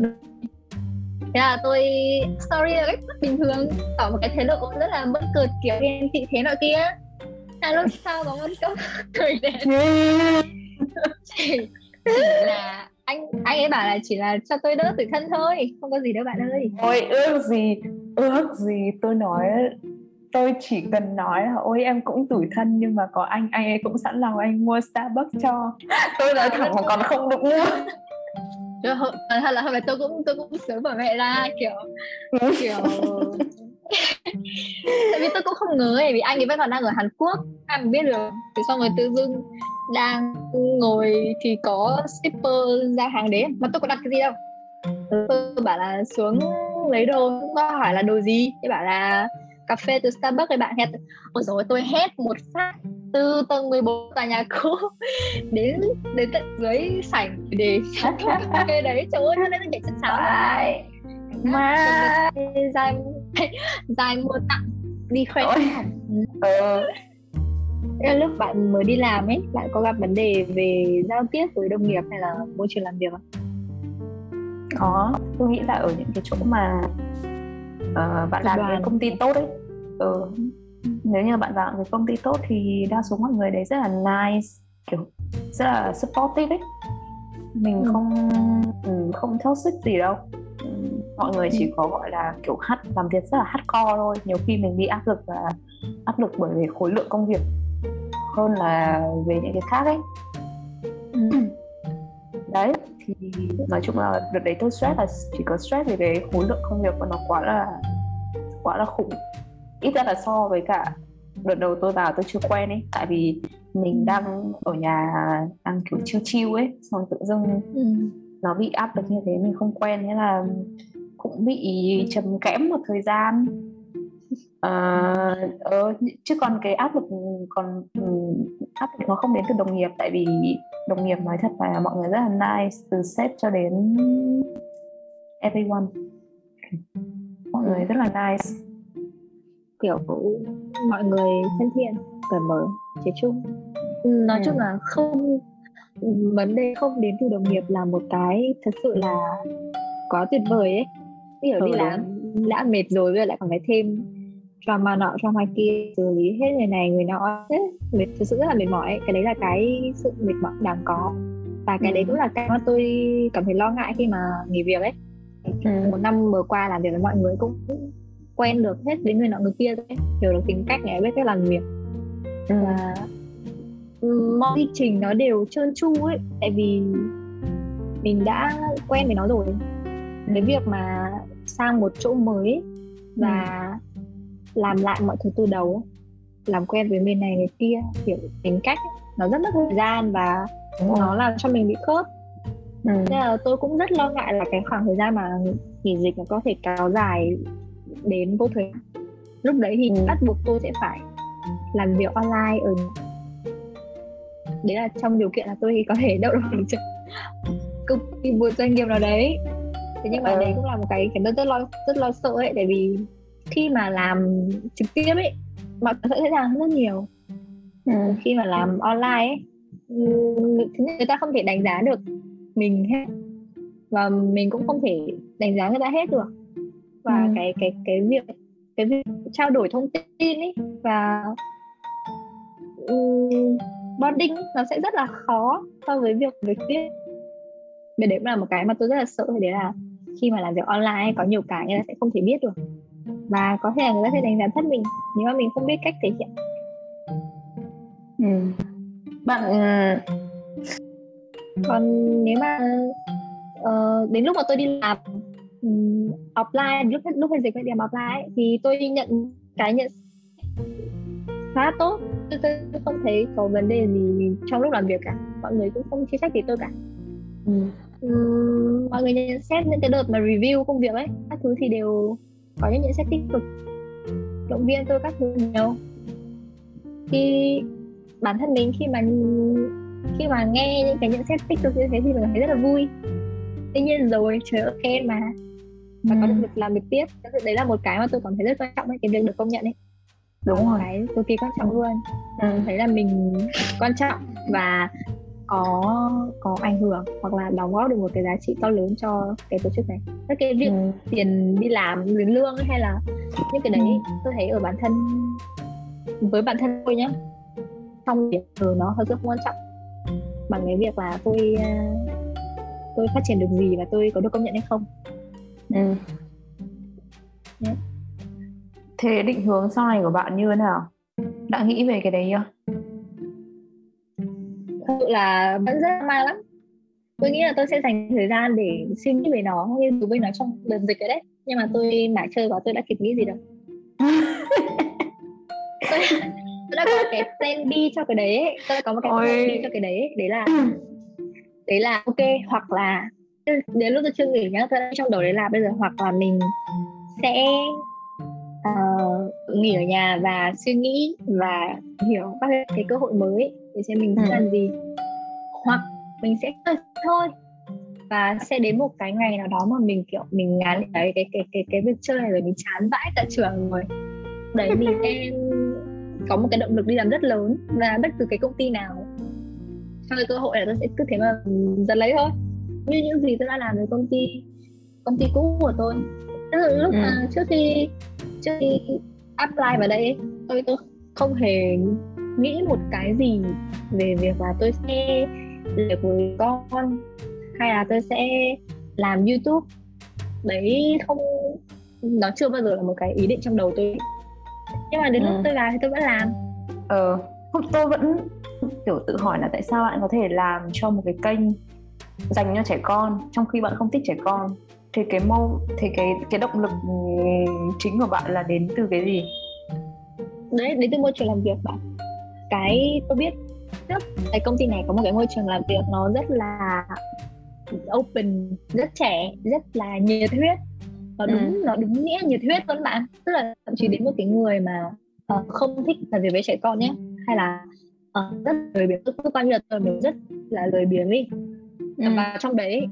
thế là tôi sorry là cách rất bình thường. Tỏ một cái thái độ rất là bất cợt kiểu ghen thị thế nọ kia là lúc sau có một câu cười đen chỉ, chỉ là anh anh ấy bảo là chỉ là cho tôi đỡ tuổi thân thôi không có gì đâu bạn ơi. Ôi ước gì ước gì tôi nói tôi chỉ cần nói là ôi em cũng tủi thân nhưng mà có anh anh ấy cũng sẵn lòng anh mua Starbucks cho. Tôi nói thẳng mà còn không được mua. Hơn, hay là hôm nay tôi cũng tôi cũng sớm bảo mẹ ra kiểu kiểu tại vì tôi cũng không ngờ ấy vì anh ấy vẫn còn đang ở Hàn Quốc. Mà biết được thì xong rồi tự dưng đang ngồi thì có shipper ra hàng đến. Mà tôi có đặt cái gì đâu. Tôi bảo là xuống lấy đồ có hỏi là đồ gì. Thế bảo là cà phê từ Starbucks thì bạn. Hét ôi rồi tôi hét một phát từ tầng 14 tòa nhà cũ đến đến tận dưới sảnh để cà phê đấy. Trời ơi nó lên nhảy chân sáo mà dài dài mua tặng. Đi khoe ừ. lúc bạn mới đi làm ấy bạn có gặp vấn đề về giao tiếp với đồng nghiệp hay là môi trường làm việc không? Có. Tôi nghĩ là ở những cái chỗ mà uh, bạn làm cái công ty tốt ấy. Ừ. nếu như bạn vào cái công ty tốt thì đa số mọi người đấy rất là nice kiểu rất là supportive ấy. Mình ừ. không ừ, không xích gì đâu mọi người chỉ ừ. có gọi là kiểu hát làm việc rất là hardcore thôi nhiều khi mình bị áp lực là áp lực bởi vì khối lượng công việc hơn là về những cái khác ấy ừ. đấy thì nói chung là đợt đấy tôi stress là chỉ có stress về cái khối lượng công việc của nó quá là quá là khủng ít ra là so với cả đợt đầu tôi vào tôi chưa quen ấy tại vì mình đang ở nhà đang kiểu chiêu chiêu ấy xong tự dưng ừ. Nó bị áp lực như thế mình không quen thế là cũng bị trầm kẽm một thời gian. À, ờ, chứ còn cái áp lực còn áp lực nó không đến từ đồng nghiệp tại vì đồng nghiệp nói thật là mọi người rất là nice từ sếp cho đến everyone. Mọi người rất là nice. Kiểu mọi người thân thiện cởi mở trẻ trung nói ừ. chung là không vấn đề không đến từ đồng nghiệp là một cái thật sự là quá tuyệt vời ấy kiểu ừ, đi làm đã mệt rồi bây giờ lại còn phải thêm drama nọ drama kia xử lý hết người này người nọ hết mệt thực sự rất là mệt mỏi ấy. cái đấy là cái sự mệt mỏi đáng có và cái ừ. đấy cũng là cái mà tôi cảm thấy lo ngại khi mà nghỉ việc ấy ừ. một năm vừa qua làm việc với mọi người cũng quen được hết đến người nọ người kia đấy hiểu được tính cách này biết cách làm việc ừ. và mọi quy trình nó đều trơn tru ấy tại vì mình đã quen với nó rồi cái việc mà sang một chỗ mới và ừ. làm lại mọi thứ từ đầu làm quen với bên này người kia hiểu tính cách nó rất mất thời gian và nó làm cho mình bị khớp ừ. nên là tôi cũng rất lo ngại là cái khoảng thời gian mà nghỉ dịch nó có thể kéo dài đến vô thời lúc đấy thì ừ. bắt buộc tôi sẽ phải làm việc online ở đấy là trong điều kiện là tôi có thể đậu được công ty một doanh nghiệp nào đấy thế nhưng mà ừ. đấy cũng là một cái khiến tôi rất lo rất lo sợ ấy tại vì khi mà làm trực tiếp ấy mọi thứ sẽ dễ dàng rất nhiều ừ. khi mà làm online ấy người ta không thể đánh giá được mình hết và mình cũng không thể đánh giá người ta hết được và ừ. cái cái cái việc cái việc trao đổi thông tin ấy và um, bonding nó sẽ rất là khó so với việc việc viết. Để đấy là một cái mà tôi rất là sợ đấy là khi mà làm việc online có nhiều cái người ta sẽ không thể biết được. Và có thể là người ta sẽ đánh giá thất mình nếu mà mình không biết cách thể hiện. Ừ. bạn còn nếu mà uh, đến lúc mà tôi đi làm um, offline lúc lúc hay dịch cái điểm offline thì tôi nhận cái nhận khá tốt. Tôi, tôi không thấy có vấn đề gì trong lúc làm việc cả. Mọi người cũng không chia trách gì tôi cả. Ừ. um, mọi người nhận xét những cái đợt mà review công việc ấy các thứ thì đều có những nhận xét tích cực. Động viên tôi các thứ nhiều. Khi bản thân mình khi mà khi mà nghe những cái nhận xét tích cực như thế thì mình thấy rất là vui. Tuy nhiên rồi trời ơi khen mà. Và ừ. có động lực làm việc tiếp đấy là một cái mà tôi cảm thấy rất quan trọng ấy cái việc được công nhận ấy đúng rồi cái cực kỳ quan trọng luôn ừ. thấy là mình quan trọng và có có ảnh hưởng hoặc là đóng góp được một cái giá trị to lớn cho cái tổ chức này các cái việc ừ. tiền đi làm tiền lương hay là những cái đấy ừ. tôi thấy ở bản thân với bản thân tôi nhá trong việc ở nó hơi rất quan trọng bằng cái việc là tôi ờ, tôi phát triển được gì và tôi có được công nhận hay không ừ. Yeah. Thế định hướng sau này của bạn như thế nào? Đã nghĩ về cái đấy chưa? Thật sự là vẫn rất may lắm. Tôi nghĩ là tôi sẽ dành thời gian để suy nghĩ về nó nghiên cứu về nó trong đợt dịch ấy đấy. Nhưng mà tôi mãi chơi quá tôi đã kịp nghĩ gì đâu tôi, tôi đã có cái plan B cho cái đấy ấy. tôi đã có một cái plan B cho cái đấy ấy. đấy là đấy là ok hoặc là đến lúc tôi chưa nghỉ nhá tôi đang trong đầu đấy là bây giờ hoặc là mình sẽ uh, nghỉ ở nhà và suy nghĩ và hiểu các cái, cơ hội mới để xem mình sẽ ừ. làm gì hoặc mình sẽ thôi và sẽ đến một cái ngày nào đó mà mình kiểu mình ngán cái cái cái cái cái việc chơi này rồi mình chán vãi cả trường rồi đấy mình sẽ có một cái động lực đi làm rất lớn và bất cứ cái công ty nào cho cái cơ hội là tôi sẽ cứ thế mà giật lấy thôi như những gì tôi đã làm với công ty công ty cũ của tôi tức là lúc ừ. mà trước khi trước khi apply vào đây tôi tôi không hề nghĩ một cái gì về việc là tôi sẽ làm với con hay là tôi sẽ làm youtube. Đấy không nó chưa bao giờ là một cái ý định trong đầu tôi. Nhưng mà đến ừ. lúc tôi vào thì tôi vẫn làm. Ờ không tôi vẫn kiểu tự hỏi là tại sao bạn có thể làm cho một cái kênh dành cho trẻ con trong khi bạn không thích trẻ con thì cái mâu thì cái cái động lực chính của bạn là đến từ cái gì? Đấy đến từ môi trường làm việc bạn. Cái tôi biết trước cái công ty này có một cái môi trường làm việc nó rất là open rất trẻ rất là nhiệt huyết. Nó đúng ừ. nó đúng nghĩa nhiệt huyết luôn bạn. Tức là thậm chí đến một cái người mà uh, không thích làm việc với trẻ con nhé hay là uh, rất lười biếng. Cứ coi như là tôi mình rất là lười biếng đi ừ. và trong đấy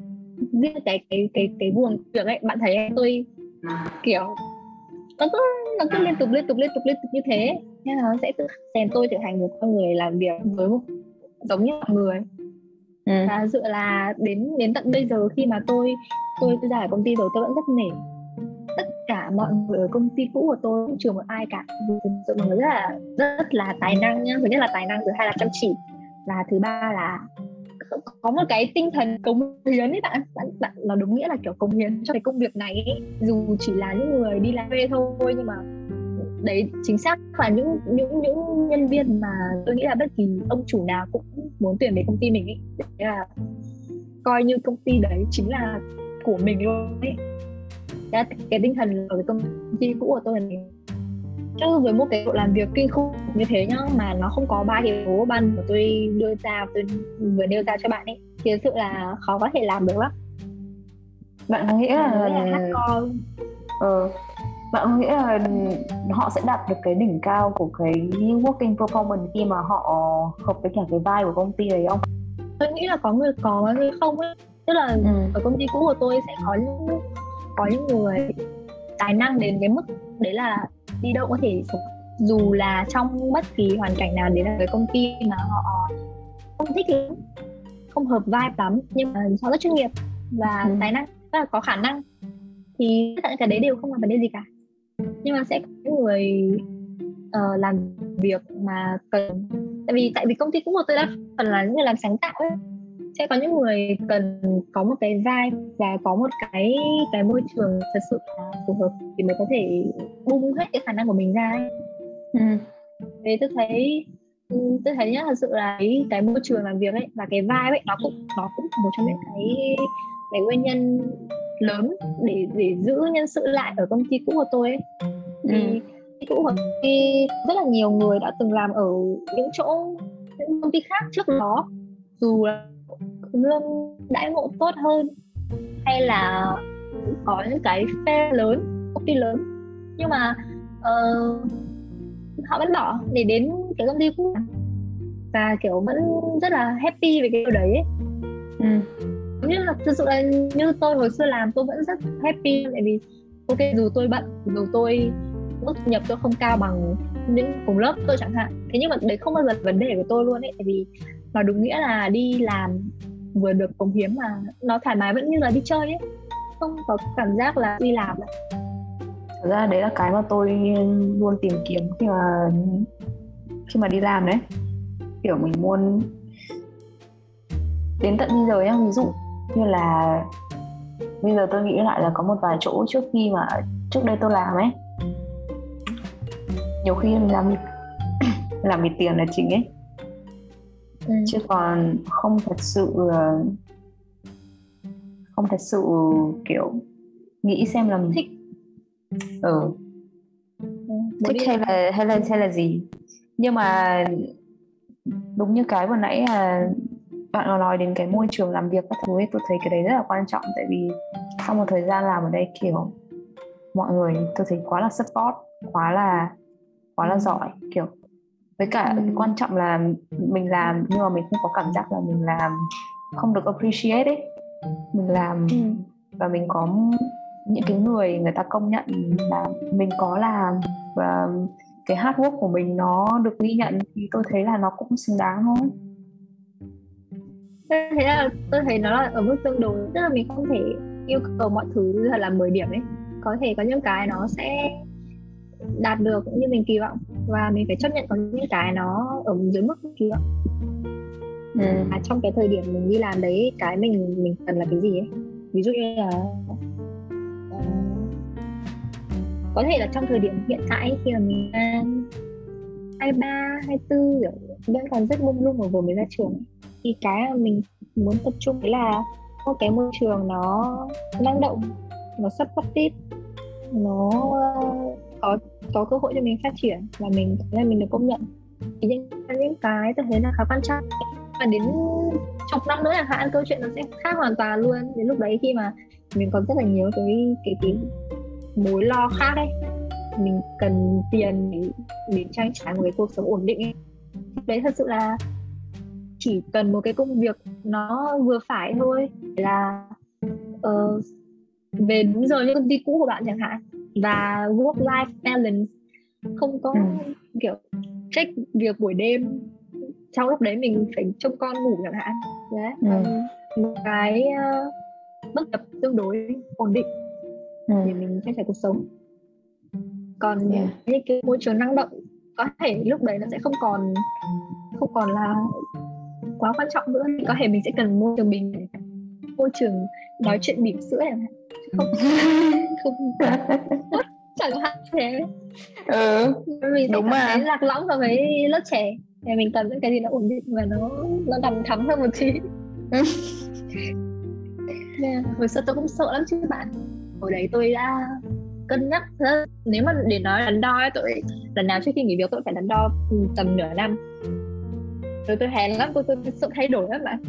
riêng cái cái cái cái buồng việc ấy bạn thấy tôi kiểu nó cứ nó cứ liên tục liên tục liên tục liên tục như thế. Nên là nó sẽ tự rèn tôi trở thành một con người làm việc với một giống như mọi người. Ừ. và dựa là đến đến tận bây giờ khi mà tôi tôi ra ở công ty rồi tôi vẫn rất nể. Tất cả mọi người ở công ty cũ của tôi không trừ một ai cả. Sự mọi người rất là rất là tài năng nhá. Thứ nhất là tài năng thứ hai là chăm chỉ. Và thứ ba là có một cái tinh thần cống hiến ấy bạn. Bạn bạn nó đúng nghĩa là kiểu cống hiến cho cái công việc này ấy. dù chỉ là những người đi làm thuê thôi nhưng mà đấy chính xác là những những những nhân viên mà tôi nghĩ là bất kỳ ông chủ nào cũng muốn tuyển về công ty mình ấy. Đấy là coi như công ty đấy chính là của mình luôn ấy. Cái, cái tinh thần ở cái công ty cũ của tôi là chứ với một cái độ làm việc kinh khủng như thế nhá mà nó không có ba yếu tố ban của tôi đưa ra tôi vừa nêu ra cho bạn ấy thì thực sự là khó có thể làm được lắm. Bạn có nghĩ là, là hardcore ờ, bạn có nghĩ là họ sẽ đạt được cái đỉnh cao của cái working performance khi mà họ hợp với cả cái vai của công ty đấy không? Tôi nghĩ là có người có có người không ấy. Tức là ừ. ở công ty cũ của tôi sẽ có những có những người tài năng đến cái mức đấy là đi đâu có thể dù là trong bất kỳ hoàn cảnh nào đến là cái công ty mà họ không thích lắm không hợp vibe lắm nhưng mà họ rất chuyên nghiệp và ừ. tài năng rất là có khả năng thì tất cả cái đấy đều không là vấn đề gì cả nhưng mà sẽ có những người uh, làm việc mà cần tại vì tại vì công ty cũng một tôi đã phần là những người làm sáng tạo ấy sẽ có những người cần có một cái vai và có một cái cái môi trường thật sự phù hợp thì mới có thể bung hết cái khả năng của mình ra ấy. Ừ. Thế tôi thấy ừ, tôi thấy nhá thật sự là cái, cái môi trường làm việc ấy và cái vai ấy nó cũng nó cũng một trong những cái cái nguyên nhân lớn để để giữ nhân sự lại ở công ty cũ của tôi ấy. Thì ừ cũ của tôi rất là nhiều người đã từng làm ở những chỗ những công ty khác trước đó dù là lương đãi ngộ tốt hơn hay là có những cái phe lớn công ty lớn nhưng mà uh, họ vẫn bỏ để đến cái công ty cũ và kiểu vẫn rất là happy về cái điều đấy ấy. Ừ. như là thực sự là như tôi hồi xưa làm tôi vẫn rất happy tại vì ok dù tôi bận dù tôi mức thu nhập tôi không cao bằng những cùng lớp tôi chẳng hạn thế nhưng mà đấy không bao giờ vấn đề của tôi luôn ấy tại vì nó đúng nghĩa là đi làm vừa được cống hiến mà nó thoải mái vẫn như là đi chơi ấy. Không có cảm giác là đi làm ấy. thật ra đấy là cái mà tôi luôn tìm kiếm khi mà khi mà đi làm đấy. Kiểu mình muốn đến tận bây giờ nhá, ví dụ như là bây giờ tôi nghĩ lại là có một vài chỗ trước khi mà, trước đây tôi làm ấy. Nhiều khi mình làm làm vì tiền là chính ấy ừ. chứ còn không thật sự ờ, không thật sự kiểu nghĩ xem là mình thích. Ừ. ừ thích hay là hay là hay là gì. Nhưng mà đúng như cái vừa nãy là bạn có nói đến cái môi trường làm việc các thứ ấy tôi thấy cái đấy rất là quan trọng. Tại vì sau một thời gian làm ở đây kiểu mọi người tôi thấy quá là support quá là quá là giỏi kiểu với cả ừ. quan trọng là mình làm nhưng mà mình không có cảm giác là mình làm không được appreciate ấy. Mình làm ừ. và mình có những cái người người ta công nhận là mình có làm và cái hard work của mình nó được ghi nhận thì tôi thấy là nó cũng xứng đáng thôi. Tôi thấy là tôi thấy nó là ở mức tương đối tức là mình không thể yêu cầu mọi thứ là làm 10 điểm ấy. Có thể có những cái nó sẽ đạt được như mình kỳ vọng và mình phải chấp nhận có những cái nó ở dưới mức vọng ừ. à, trong cái thời điểm mình đi làm đấy cái mình mình cần là cái gì ấy ví dụ như là uh, có thể là trong thời điểm hiện tại khi mà mình hai ba hai tư vẫn còn rất mông lung ở vừa mới ra trường thì cái mà mình muốn tập trung là một cái môi trường nó năng động nó supportive nó có có cơ hội cho mình phát triển và mình thấy là mình được công nhận. Thì những những cái tôi thấy là khá quan trọng. Và đến chục năm nữa chẳng hạn câu chuyện nó sẽ khác hoàn toàn luôn. Đến lúc đấy khi mà mình còn rất là nhiều cái cái cái mối lo khác ấy mình cần tiền để, để trang trải một cái cuộc sống ổn định ấy. Đấy thật sự là chỉ cần một cái công việc nó vừa phải thôi là uh, về đúng giờ như công ty cũ của bạn chẳng hạn và work life balance không có ừ. kiểu check việc buổi đêm trong lúc đấy mình phải trông con ngủ chẳng hạn đấy ừ. một cái uh, bất tập tương đối ổn định ừ. để mình trang trải cuộc sống còn yeah. những cái môi trường năng động có thể lúc đấy nó sẽ không còn không còn là quá quan trọng nữa có thể mình sẽ cần môi trường bình môi trường nói chuyện bỉm sữa chẳng hạn không không chẳng hạn thế ừ mình đúng mà. lạc lõng so với lớp trẻ. Thì mình cần những cái gì nó ổn định và nó nó đầm thắm hơn một tí. Yeah. hồi xưa tôi cũng sợ lắm chứ bạn. Hồi đấy tôi đã cân nhắc thế nếu mà để nói đắn đo ấy, tôi lần nào trước khi nghỉ việc tôi phải đắn đo tầm nửa năm. Rồi tôi hèn lắm tôi tôi, tôi sợ thay đổi lắm bạn.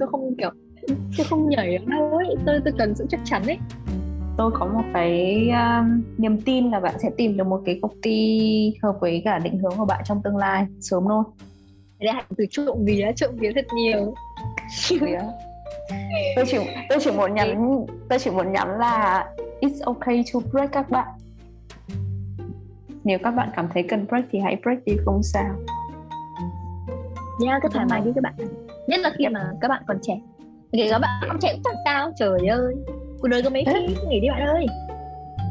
Tôi không kiểu tôi không nhảy đâu ấy. Tôi tôi cần sự chắc chắn ấy tôi có một cái um, niềm tin là bạn sẽ tìm được một cái công ty hợp với cả định hướng của bạn trong tương lai sớm thôi. Đây là từ trộm vía trộm vía thật nhiều. Tôi chỉ tôi chỉ muốn nhắn tôi chỉ muốn nhắn là it's okay to break các bạn. Nếu các bạn cảm thấy cần break thì hãy break đi không sao. Nha yeah, cứ thoải mái đi các bạn. Nhất là khi mà các bạn còn trẻ. Kể các bạn còn trẻ cũng chẳng sao trời ơi cuộc đời có mấy khi nghỉ đi bạn ơi.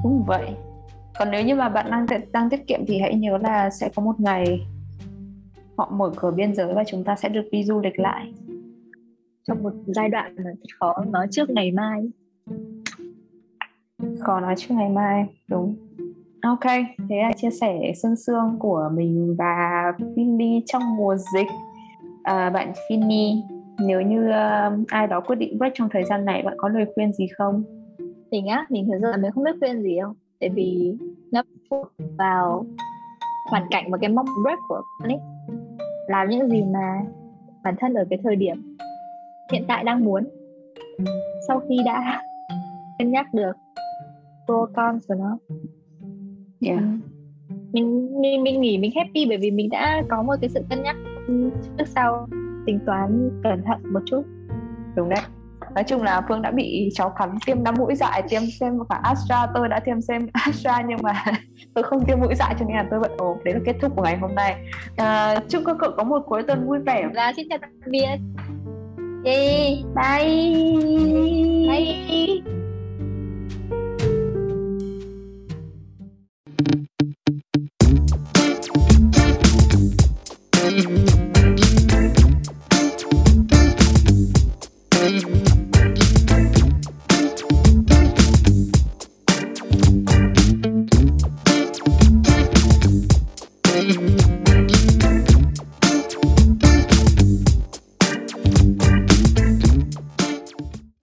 Đúng vậy. Còn nếu như mà bạn đang đang tiết kiệm thì hãy nhớ là sẽ có một ngày họ mở cửa biên giới và chúng ta sẽ được đi du lịch lại. Trong một giai đoạn mà khó nói trước ngày mai. Khó nói trước ngày mai đúng. Ok thế là chia sẻ sương sương của mình và Finny trong mùa dịch. À, bạn Finny nếu như uh, ai đó quyết định break trong thời gian này bạn có lời khuyên gì không? Mình á mình thực ra mình không biết khuyên gì đâu. Tại vì nó phụ vào hoàn cảnh và cái mong break của con ấy. Làm những gì mà bản thân ở cái thời điểm hiện tại đang muốn. Sau khi đã cân nhắc được pro con của nó. Yeah. mình mình mình nghĩ mình happy bởi vì mình đã có một cái sự cân nhắc trước sau tính toán cẩn thận một chút. Đúng đấy. Nói chung là phương đã bị cháu cắn tiêm năm mũi dại tiêm xem cả astra tôi đã tiêm xem astra nhưng mà tôi không tiêm mũi dại cho nên là tôi vẫn ốm. Đấy là kết thúc của ngày hôm nay. À, chúc các cậu có một cuối tuần vui vẻ. Và xin chào tạm biệt Yay, bye. Bye